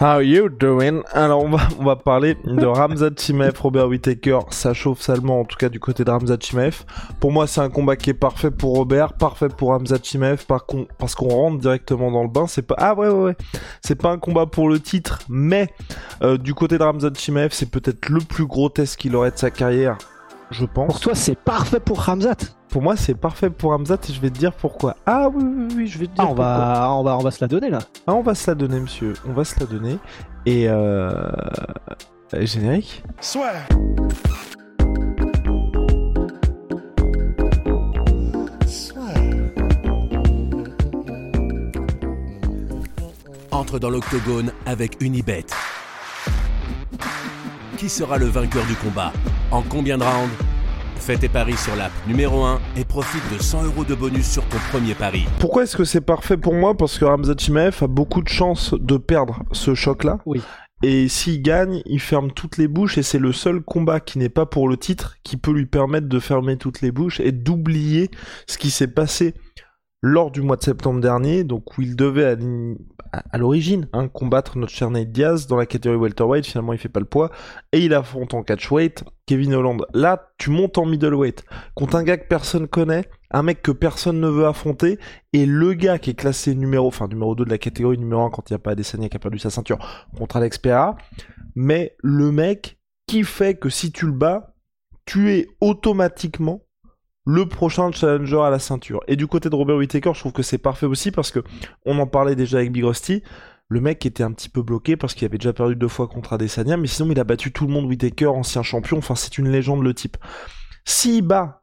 How you doing? Alors on va, on va parler de Ramzat Chimaev, Robert Whittaker, ça chauffe salement en tout cas du côté de Ramzat Chimaev. Pour moi c'est un combat qui est parfait pour Robert, parfait pour Ramzat Chimaev par con, parce qu'on rentre directement dans le bain. C'est pas ah ouais ouais ouais, c'est pas un combat pour le titre, mais euh, du côté de Ramzat Chimaev c'est peut-être le plus gros test qu'il aurait de sa carrière, je pense. Pour toi, c'est parfait pour Ramzat. Pour moi c'est parfait pour Ramzat et je vais te dire pourquoi. Ah oui oui oui, je vais te dire Ah, on pourquoi. va, on va, on va se la donner là. Ah, on va se la donner, monsieur. On va se la donner. Et euh... euh, Générique Entre dans l'octogone avec Unibet. Qui sera le vainqueur du combat? En combien de rounds? Fais tes paris sur l'app numéro 1 et profite de 100 euros de bonus sur ton premier pari. Pourquoi est-ce que c'est parfait pour moi? Parce que Ramzat Chimaev a beaucoup de chances de perdre ce choc-là. Oui. Et s'il gagne, il ferme toutes les bouches et c'est le seul combat qui n'est pas pour le titre qui peut lui permettre de fermer toutes les bouches et d'oublier ce qui s'est passé lors du mois de septembre dernier, donc où il devait à, l'origine hein, combattre notre cher Diaz dans la catégorie welterweight, finalement il fait pas le poids, et il affronte en catchweight Kevin Holland. Là, tu montes en middleweight contre un gars que personne connaît, un mec que personne ne veut affronter, et le gars qui est classé numéro, enfin numéro 2 de la catégorie, numéro 1 quand il n'y a pas Adesanya qui a perdu sa ceinture contre Alex Pereira, mais le mec qui fait que si tu le bats, tu es automatiquement le prochain challenger à la ceinture. Et du côté de Robert Whittaker, je trouve que c'est parfait aussi parce que on en parlait déjà avec Big Rusty. Le mec était un petit peu bloqué parce qu'il avait déjà perdu deux fois contre Adesanya, mais sinon il a battu tout le monde Whittaker, ancien champion. Enfin, c'est une légende le type. S'il bat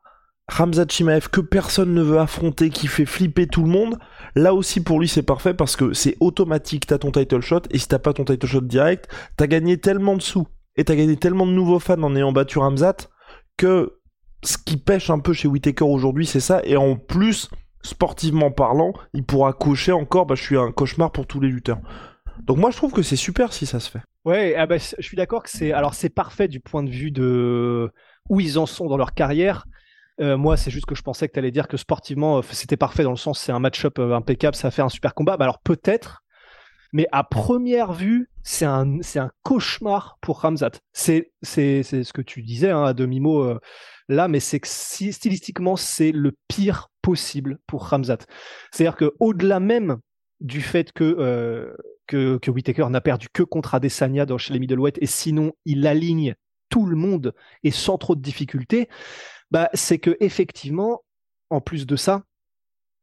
Ramzat Chimaev que personne ne veut affronter, qui fait flipper tout le monde, là aussi pour lui c'est parfait parce que c'est automatique, t'as ton title shot, et si t'as pas ton title shot direct, t'as gagné tellement de sous, et t'as gagné tellement de nouveaux fans en ayant battu Ramzat, que ce qui pêche un peu chez Whitaker aujourd'hui c'est ça, et en plus, sportivement parlant, il pourra cocher encore, bah je suis un cauchemar pour tous les lutteurs. Donc moi je trouve que c'est super si ça se fait. Ouais, ah bah, je suis d'accord que c'est, alors c'est parfait du point de vue de où ils en sont dans leur carrière. Euh, moi, c'est juste que je pensais que tu allais dire que sportivement, euh, c'était parfait dans le sens c'est un match-up euh, impeccable, ça fait un super combat. Bah alors peut-être, mais à première vue, c'est un, c'est un cauchemar pour Ramzat. C'est, c'est, c'est ce que tu disais hein, à demi-mot euh, là, mais c'est que stylistiquement, c'est le pire possible pour Ramzat. C'est-à-dire que au-delà même du fait que euh, que, que Whittaker n'a perdu que contre Adesanya dans, chez les middleweight et sinon il aligne tout le monde et sans trop de difficultés, bah, c'est que effectivement, en plus de ça,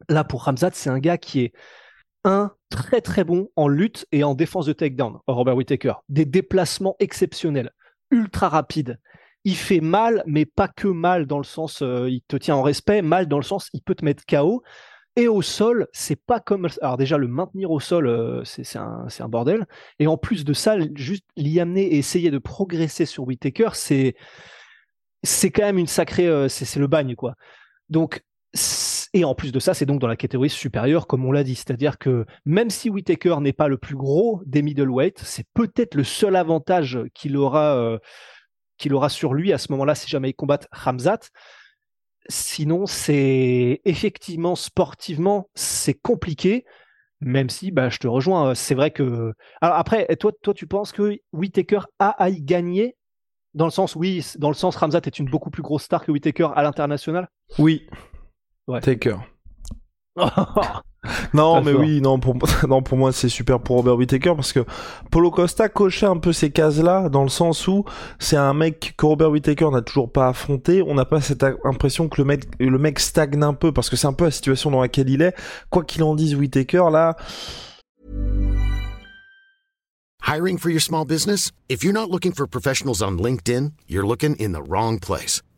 là pour Ramzat, c'est un gars qui est un très très bon en lutte et en défense de takedown, Robert Whittaker. Des déplacements exceptionnels, ultra rapides. Il fait mal, mais pas que mal dans le sens, euh, il te tient en respect, mal dans le sens, il peut te mettre KO. Et au sol, c'est pas comme. Alors, déjà, le maintenir au sol, euh, c'est un, bordel. Et en plus de ça, juste l'y amener et essayer de progresser sur Whittaker, c'est quand même une sacrée. euh, c'est le bagne, quoi. Donc, et en plus de ça, c'est donc dans la catégorie supérieure, comme on l'a dit. C'est-à-dire que même si Whittaker n'est pas le plus gros des middleweight, c'est peut-être le seul avantage qu'il aura, euh, qu'il aura sur lui à ce moment-là si jamais il combatte Hamzat. Sinon, c'est effectivement sportivement, c'est compliqué. Même si, bah, je te rejoins. euh, C'est vrai que. Alors après, toi, toi, tu penses que Whittaker a à y gagner? Dans le sens, oui, dans le sens, Ramzat est une beaucoup plus grosse star que Whittaker à l'international? Oui. Ouais. Taker. Non, Pas mais oui, non, pour, non, pour moi, c'est super pour Robert Whittaker parce que Polo Costa cochait un peu ces cases-là dans le sens où c'est un mec que Robert Whittaker n'a toujours pas affronté. On n'a pas cette impression que le mec, le mec stagne un peu parce que c'est un peu la situation dans laquelle il est. Quoi qu'il en dise, Whittaker, là, Hiring for your small business? If you're not looking for professionals on LinkedIn, you're looking in the wrong place.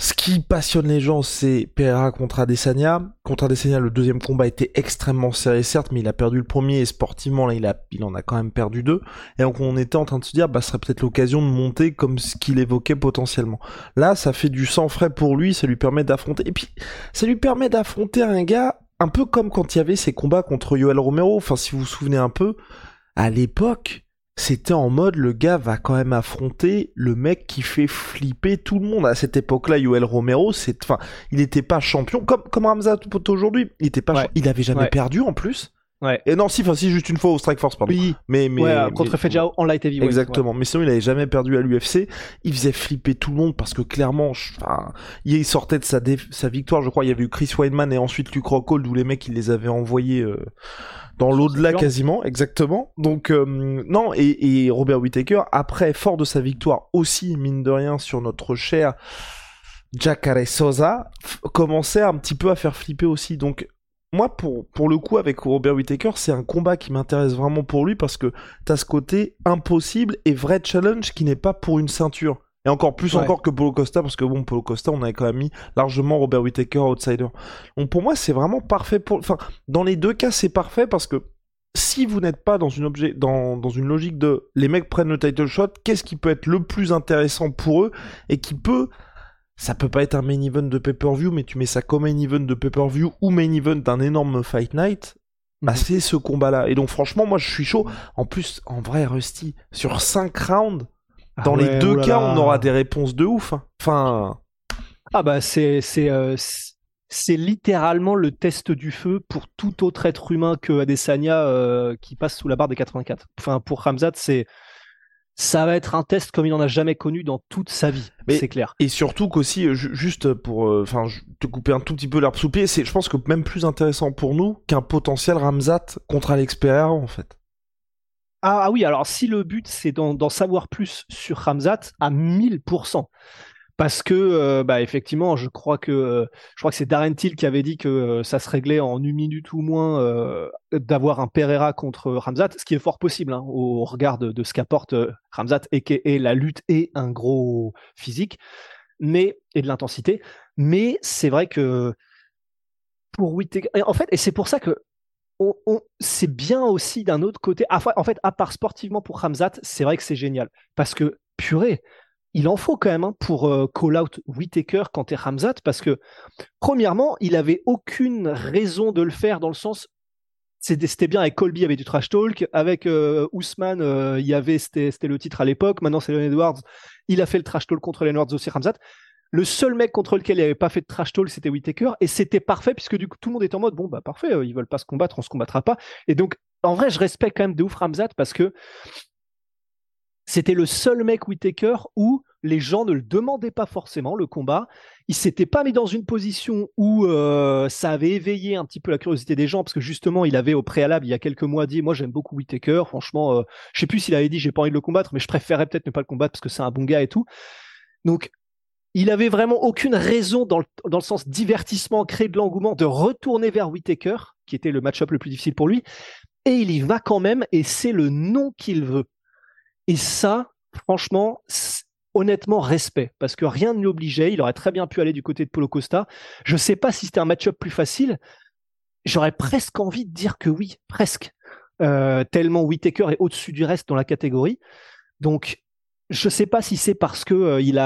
Ce qui passionne les gens, c'est Pereira contre Adesanya. Contre Adesanya, le deuxième combat était extrêmement serré, certes, mais il a perdu le premier et sportivement, là, il, en a quand même perdu deux. Et donc, on était en train de se dire, bah, ce serait peut-être l'occasion de monter comme ce qu'il évoquait potentiellement. Là, ça fait du sang frais pour lui, ça lui permet d'affronter. Et puis, ça lui permet d'affronter un gars un peu comme quand il y avait ses combats contre Yoel Romero. Enfin, si vous vous souvenez un peu, à l'époque, c'était en mode le gars va quand même affronter le mec qui fait flipper tout le monde à cette époque-là Yoel Romero c'est enfin il n'était pas champion comme comme Ramzat aujourd'hui il était pas Ouais. il avait jamais Ouais. perdu en plus Ouais. et non si enfin si juste une fois au Strike Force pardon Oui, mais mais, ouais, euh, mais- contre Fejao en light heavyweight. Exactement, mais sinon il avait jamais perdu à l'UFC. Il faisait flipper tout le monde parce que clairement, enfin, il sortait de sa, victoire. Je crois il y avait eu Chris Weidman et ensuite Luke Rockhold où les mecs ils les avaient envoyés euh, dans l'au-delà quasiment, exactement. Donc euh, non et, et Robert Whittaker après fort de sa victoire aussi mine de rien sur notre cher Jacare Sosa commençait un petit peu à faire flipper aussi. Donc moi, pour, pour le coup, avec Robert Whittaker, c'est un combat qui m'intéresse vraiment pour lui parce que t'as ce côté impossible et vrai challenge qui n'est pas pour une ceinture. Et encore plus Ouais. encore que Polo Costa, parce que bon, Polo Costa, on avait quand même mis largement Robert Whittaker outsider. Donc pour moi, c'est vraiment parfait pour... Enfin, dans les deux cas, c'est parfait parce que si vous n'êtes pas dans une, objet... dans, dans une logique de les mecs prennent le title shot, qu'est-ce qui peut être le plus intéressant pour eux et qui peut ça peut pas être un main event de pay-per-view, mais tu mets ça comme main event de pay-per-view ou main event d'un énorme fight night, bah Mhm. c'est ce combat-là. Et donc franchement, moi je suis chaud. En plus, en vrai, Rusty, sur 5 rounds, dans Ah les ouais, deux oh cas, on aura des réponses de ouf. hein. Enfin, Ah bah c'est c'est euh, c'est- littéralement le test du feu pour tout autre être humain que Adesanya euh, qui passe sous la barre des 84. Enfin pour Ramzat c'est ça va être un test comme il n'en a jamais connu dans toute sa vie, c'est clair. et surtout qu'aussi, euh, ju- juste pour, euh, enfin, te couper un tout petit peu l'herbe sous pied, c'est, je pense que même plus intéressant pour nous qu'un potentiel Ramzat contre Alex Pereira en fait. Ah, ah oui, alors si le but c'est d'en d'en savoir plus sur Ramzat à 1000%. Parce que, euh, bah, effectivement, je crois que, euh, je crois que c'est Darren Till qui avait dit que euh, ça se réglait en une minute ou moins d'avoir un Pereira contre Ramzat, ce qui est fort possible hein, au regard de, ce qu'apporte Ramzat et, la lutte et un gros physique, mais et de l'intensité. Mais c'est vrai que pour Whittaker, en fait, et c'est pour ça que c'est bien aussi d'un autre côté. En fait, à part sportivement pour Ramzat, c'est vrai que c'est génial. Parce que, purée, il en faut quand même hein, pour euh, call out Whitaker quand t'es Ramzat. Parce que, premièrement, il avait aucune raison de le faire dans le sens. C'était bien avec Colby, il y avait du trash talk. Avec euh, Ousmane, euh, il y avait c'était le titre à l'époque. Maintenant, c'est Leon Edwards. Il a fait le trash talk contre Leon Edwards aussi, Ramzat. Le seul mec contre lequel il n'avait pas fait de trash talk, c'était Whitaker, et c'était parfait puisque du coup tout le monde est en mode bon bah parfait, euh, ils veulent pas se combattre, on se combattra pas. Et donc en vrai, je respecte quand même de ouf Ramzat parce que c'était le seul mec Whitaker où les gens ne le demandaient pas forcément le combat. Il s'était pas mis dans une position où euh, ça avait éveillé un petit peu la curiosité des gens parce que justement il avait au préalable il y a quelques mois dit moi j'aime beaucoup Whitaker. Franchement, euh, je sais plus s'il avait dit j'ai pas envie de le combattre, mais je préférais peut-être ne pas le combattre parce que c'est un bon gars et tout. Donc il avait vraiment aucune raison dans le, dans le sens divertissement, créer de l'engouement, de retourner vers Whitaker, qui était le match-up le plus difficile pour lui. Et il y va quand même, et c'est le nom qu'il veut. Et ça, franchement, honnêtement, respect, parce que rien ne l'obligeait. Il aurait très bien pu aller du côté de Polo Costa. Je sais pas si c'était un match-up plus facile. J'aurais presque envie de dire que oui, presque. Euh, tellement Whitaker est au-dessus du reste dans la catégorie. Donc, je sais pas si c'est parce que euh, il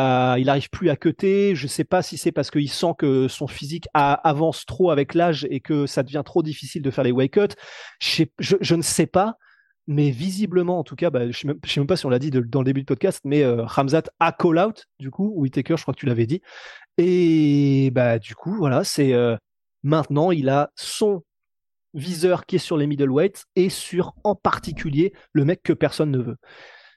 plus à cuter. Je sais pas si c'est parce qu'il sent que son physique avance trop avec l'âge et que ça devient trop difficile de faire les wake cuts. Je, sais- je, je ne sais pas, mais visiblement, en tout cas, bah, je je sais même pas si on l'a dit dans le début du podcast, mais euh, a call out du coup. Whitaker, je crois que tu l'avais dit. Et bah du coup, voilà, c'est euh, maintenant il a son viseur qui est sur les middleweights et sur en particulier le mec que personne ne veut.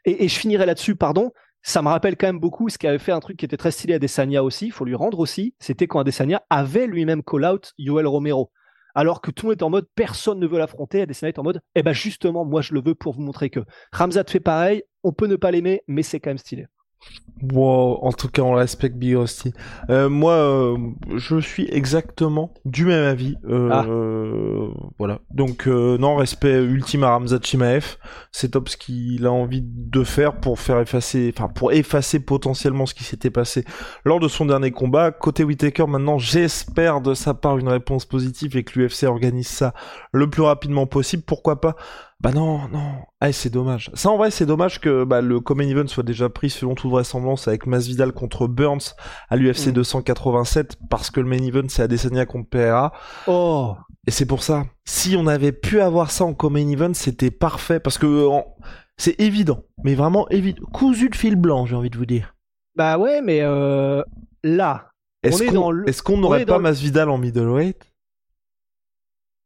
Et, je finirai là-dessus, pardon. Ça me rappelle quand même beaucoup ce qui avait fait un truc qui était très stylé à Desania aussi, il faut lui rendre aussi. C'était quand Adesanya avait lui-même call out Yoel Romero. Alors que tout le monde est en mode personne ne veut l'affronter. Adesanya est en mode eh ben justement, moi je le veux pour vous montrer que Ramzat fait pareil. On peut ne pas l'aimer, mais c'est quand même stylé. Wow, en tout cas, on respecte Big Rusty. Euh, moi, euh, je suis exactement du même avis. Euh, Ah. Voilà. Donc, euh, non, respect ultime à Ramzat Chimaev. C'est top ce qu'il a envie de faire pour faire effacer, enfin, pour effacer potentiellement ce qui s'était passé lors de son dernier combat. Côté Whitaker, maintenant, j'espère de sa part une réponse positive et que l'UFC organise ça le plus rapidement possible. Pourquoi pas bah non, non. Ah, c'est dommage. Ça, en vrai, c'est dommage que bah, le Common Event soit déjà pris selon toute vraisemblance avec Masvidal contre Burns à l'UFC Mm. 287 parce que le Main Event c'est Adesanya contre PRA. Oh, Et c'est pour ça. Si on avait pu avoir ça en Common Event, c'était parfait parce que en- c'est évident. Mais vraiment évident. Cousu de fil blanc, j'ai envie de vous dire. bah ouais, mais euh, là, Est-ce On est qu'on le- on n'aurait est pas le- Masvidal en middleweight?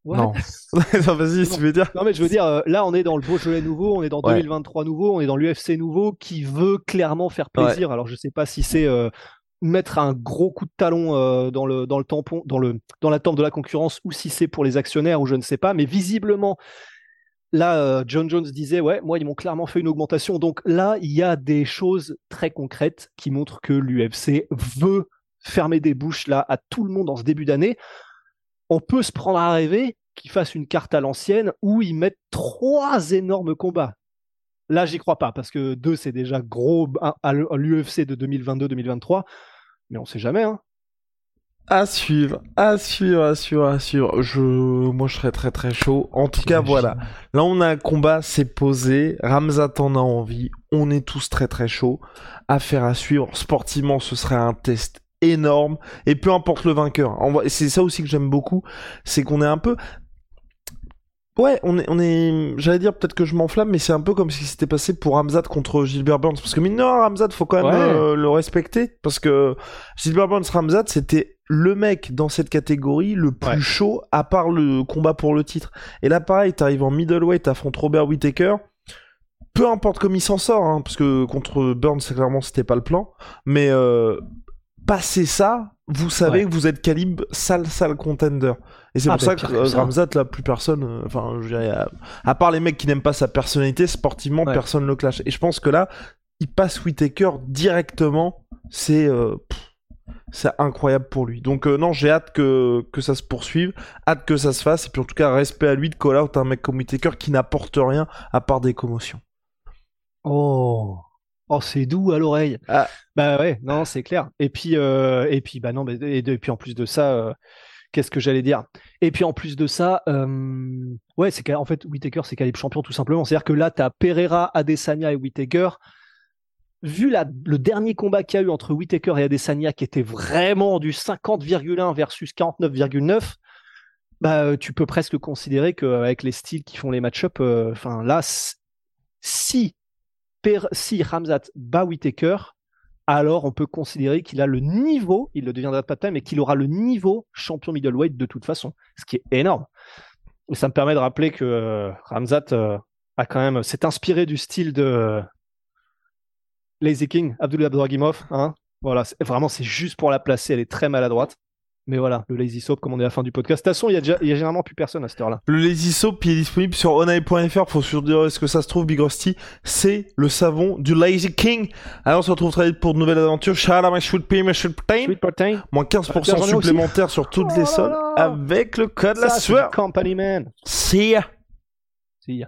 Non. non, vas-y, tu veux dire Non mais je veux dire, euh, là on est dans le Beaujolais nouveau, on est dans Ouais. 2023 nouveau, on est dans l'UFC nouveau qui veut clairement faire plaisir. Alors je sais pas si c'est euh, mettre un gros coup de talon euh, dans le dans le tampon, dans le dans la tempe de la concurrence, ou si c'est pour les actionnaires ou je ne sais pas. Mais visiblement, là euh, John Jones disait ouais, moi ils m'ont clairement fait une augmentation. Donc là il y a des choses très concrètes qui montrent que l'UFC veut fermer des bouches là à tout le monde en ce début d'année on peut se prendre à rêver qu'ils fassent une carte à l'ancienne où ils mettent trois énormes combats. Là, j'y crois pas, parce que deux, c'est déjà gros à, l'UFC de 2022-2023, mais on sait jamais. Hein. À suivre, à suivre, à suivre, à suivre. Je, moi, je serais très très chaud. En tout cas, voilà. Là, on a un combat, c'est posé. Ramzat en a envie. On est tous très très chauds. Affaire à suivre. Sportivement, ce serait un test énorme. Et peu importe le vainqueur. C'est ça aussi que j'aime beaucoup. C'est qu'on est un peu. Ouais, on est, on est, j'allais dire peut-être que je m'enflamme, mais c'est un peu comme ce qui s'était passé pour Ramzat contre Gilbert Burns. Parce que mine de rien, Ramzat, faut quand même Ouais. euh, le respecter. Parce que Gilbert Burns Ramzat, c'était le mec dans cette catégorie le plus Ouais. chaud, à part le combat pour le titre. Et là, pareil, t'arrives en middleweight, t'affrontes Robert Whittaker. Peu importe comme il s'en sort, hein, parce que contre Burns, c'est clairement, c'était pas le plan. Mais euh, passer ça, vous savez Ouais. que vous êtes calibre sale, sale contender. Et c'est Ah, pour bah, ça que que euh, ça. Ramzat, là, plus personne, euh, enfin, je dirais, à, à part les mecs qui n'aiment pas sa personnalité, sportivement, Ouais. personne le clash. Et je pense que là, il passe Whittaker directement. C'est euh, c'est incroyable pour lui. Donc euh, non, j'ai hâte que, que ça se poursuive, hâte que ça se fasse, et puis en tout cas, respect à lui de call out un mec comme Whittaker qui n'apporte rien à part des commotions. Oh, oh c'est doux à l'oreille. Ah. Bah ouais, non, c'est clair. Et puis, euh, et puis, bah non, mais, et, et puis en plus de ça, euh, qu'est-ce que j'allais dire? Et puis en plus de ça, euh, ouais, c'est qu'en fait, Whittaker, c'est calibre champion tout simplement. C'est-à-dire que là, t'as Pereira, Adesanya et Whittaker. Vu la, le dernier combat qu'il y a eu entre Whittaker et Adesanya, qui était vraiment du 50,1 versus 49,9, bah, tu peux presque considérer qu'avec les styles qui font les match-up, enfin là, si si Ramzat bat Whittaker, alors on peut considérer qu'il a le niveau, il le deviendra pas de time, mais qu'il aura le niveau champion middleweight de toute façon, ce qui est énorme. Ça me permet de rappeler que euh, Ramzat euh, a quand même s'est inspiré du style de euh, Lazy King, Abdullah Abduragimov. Hein voilà, vraiment c'est juste pour la placer, elle est très maladroite. Mais voilà, le Lazy Soap, comme on est à la fin du podcast. De toute façon, il y a, déjà, il y a généralement plus personne à cette heure-là. Le Lazy Soap il est disponible sur onai.fr pour sur dire ce que ça se trouve Big Rusty c'est le savon du Lazy King alors on se retrouve très vite pour de nouvelles aventures shout out my sweet pea, my sweet protein. Moins 15% Tiens, j'en ai aussi. supplémentaire sur toutes Oh les sols là. avec le code la ça, c'est sueur Company Man. see ya See ya.